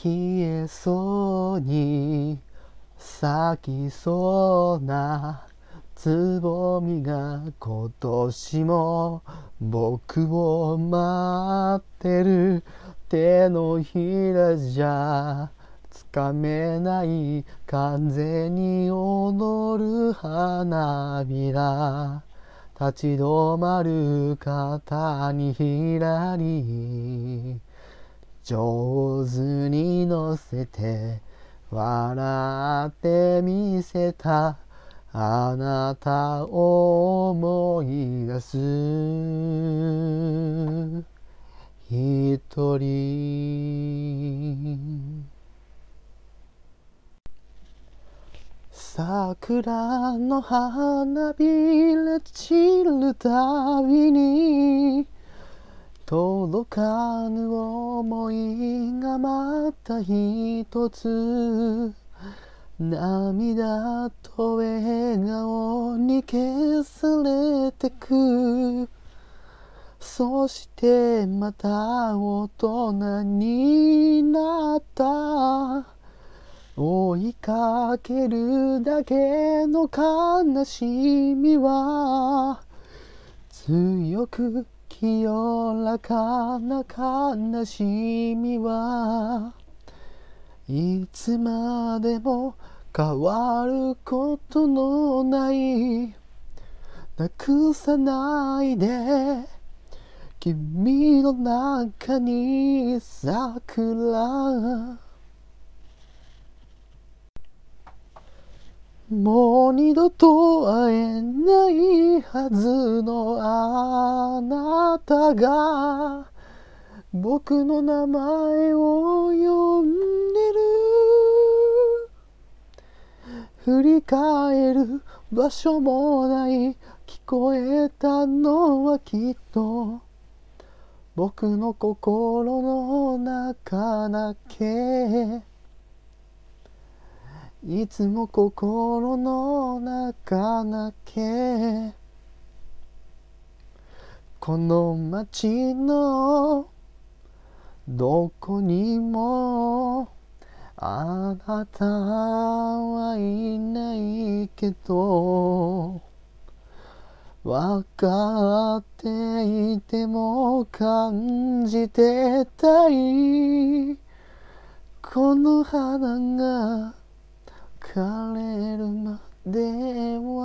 消えそうに咲きそうなつぼみが今年も僕を待ってる。手のひらじゃつかめない風に踊る花びら立ち止まる肩にひらり。上手に乗せて笑ってみせたあなたを思い出す一人桜の花びら散るたびに届かぬ思いがまた一つ。涙と笑顔に消されてく。そしてまた大人になった。追いかけるだけの悲しみは強く清らかな悲しみはい。つまでも変わることのない。なくさないで。君の中に桜。もう二度と会えないはずのあなたが僕の名前を呼んでる。振り返る場所もない聞こえたのはきっと僕の心の中だけ。いつも心の中だけ。この街のどこにもあなたはいないけど。分かっていても感じてたいこの花が枯れるまでを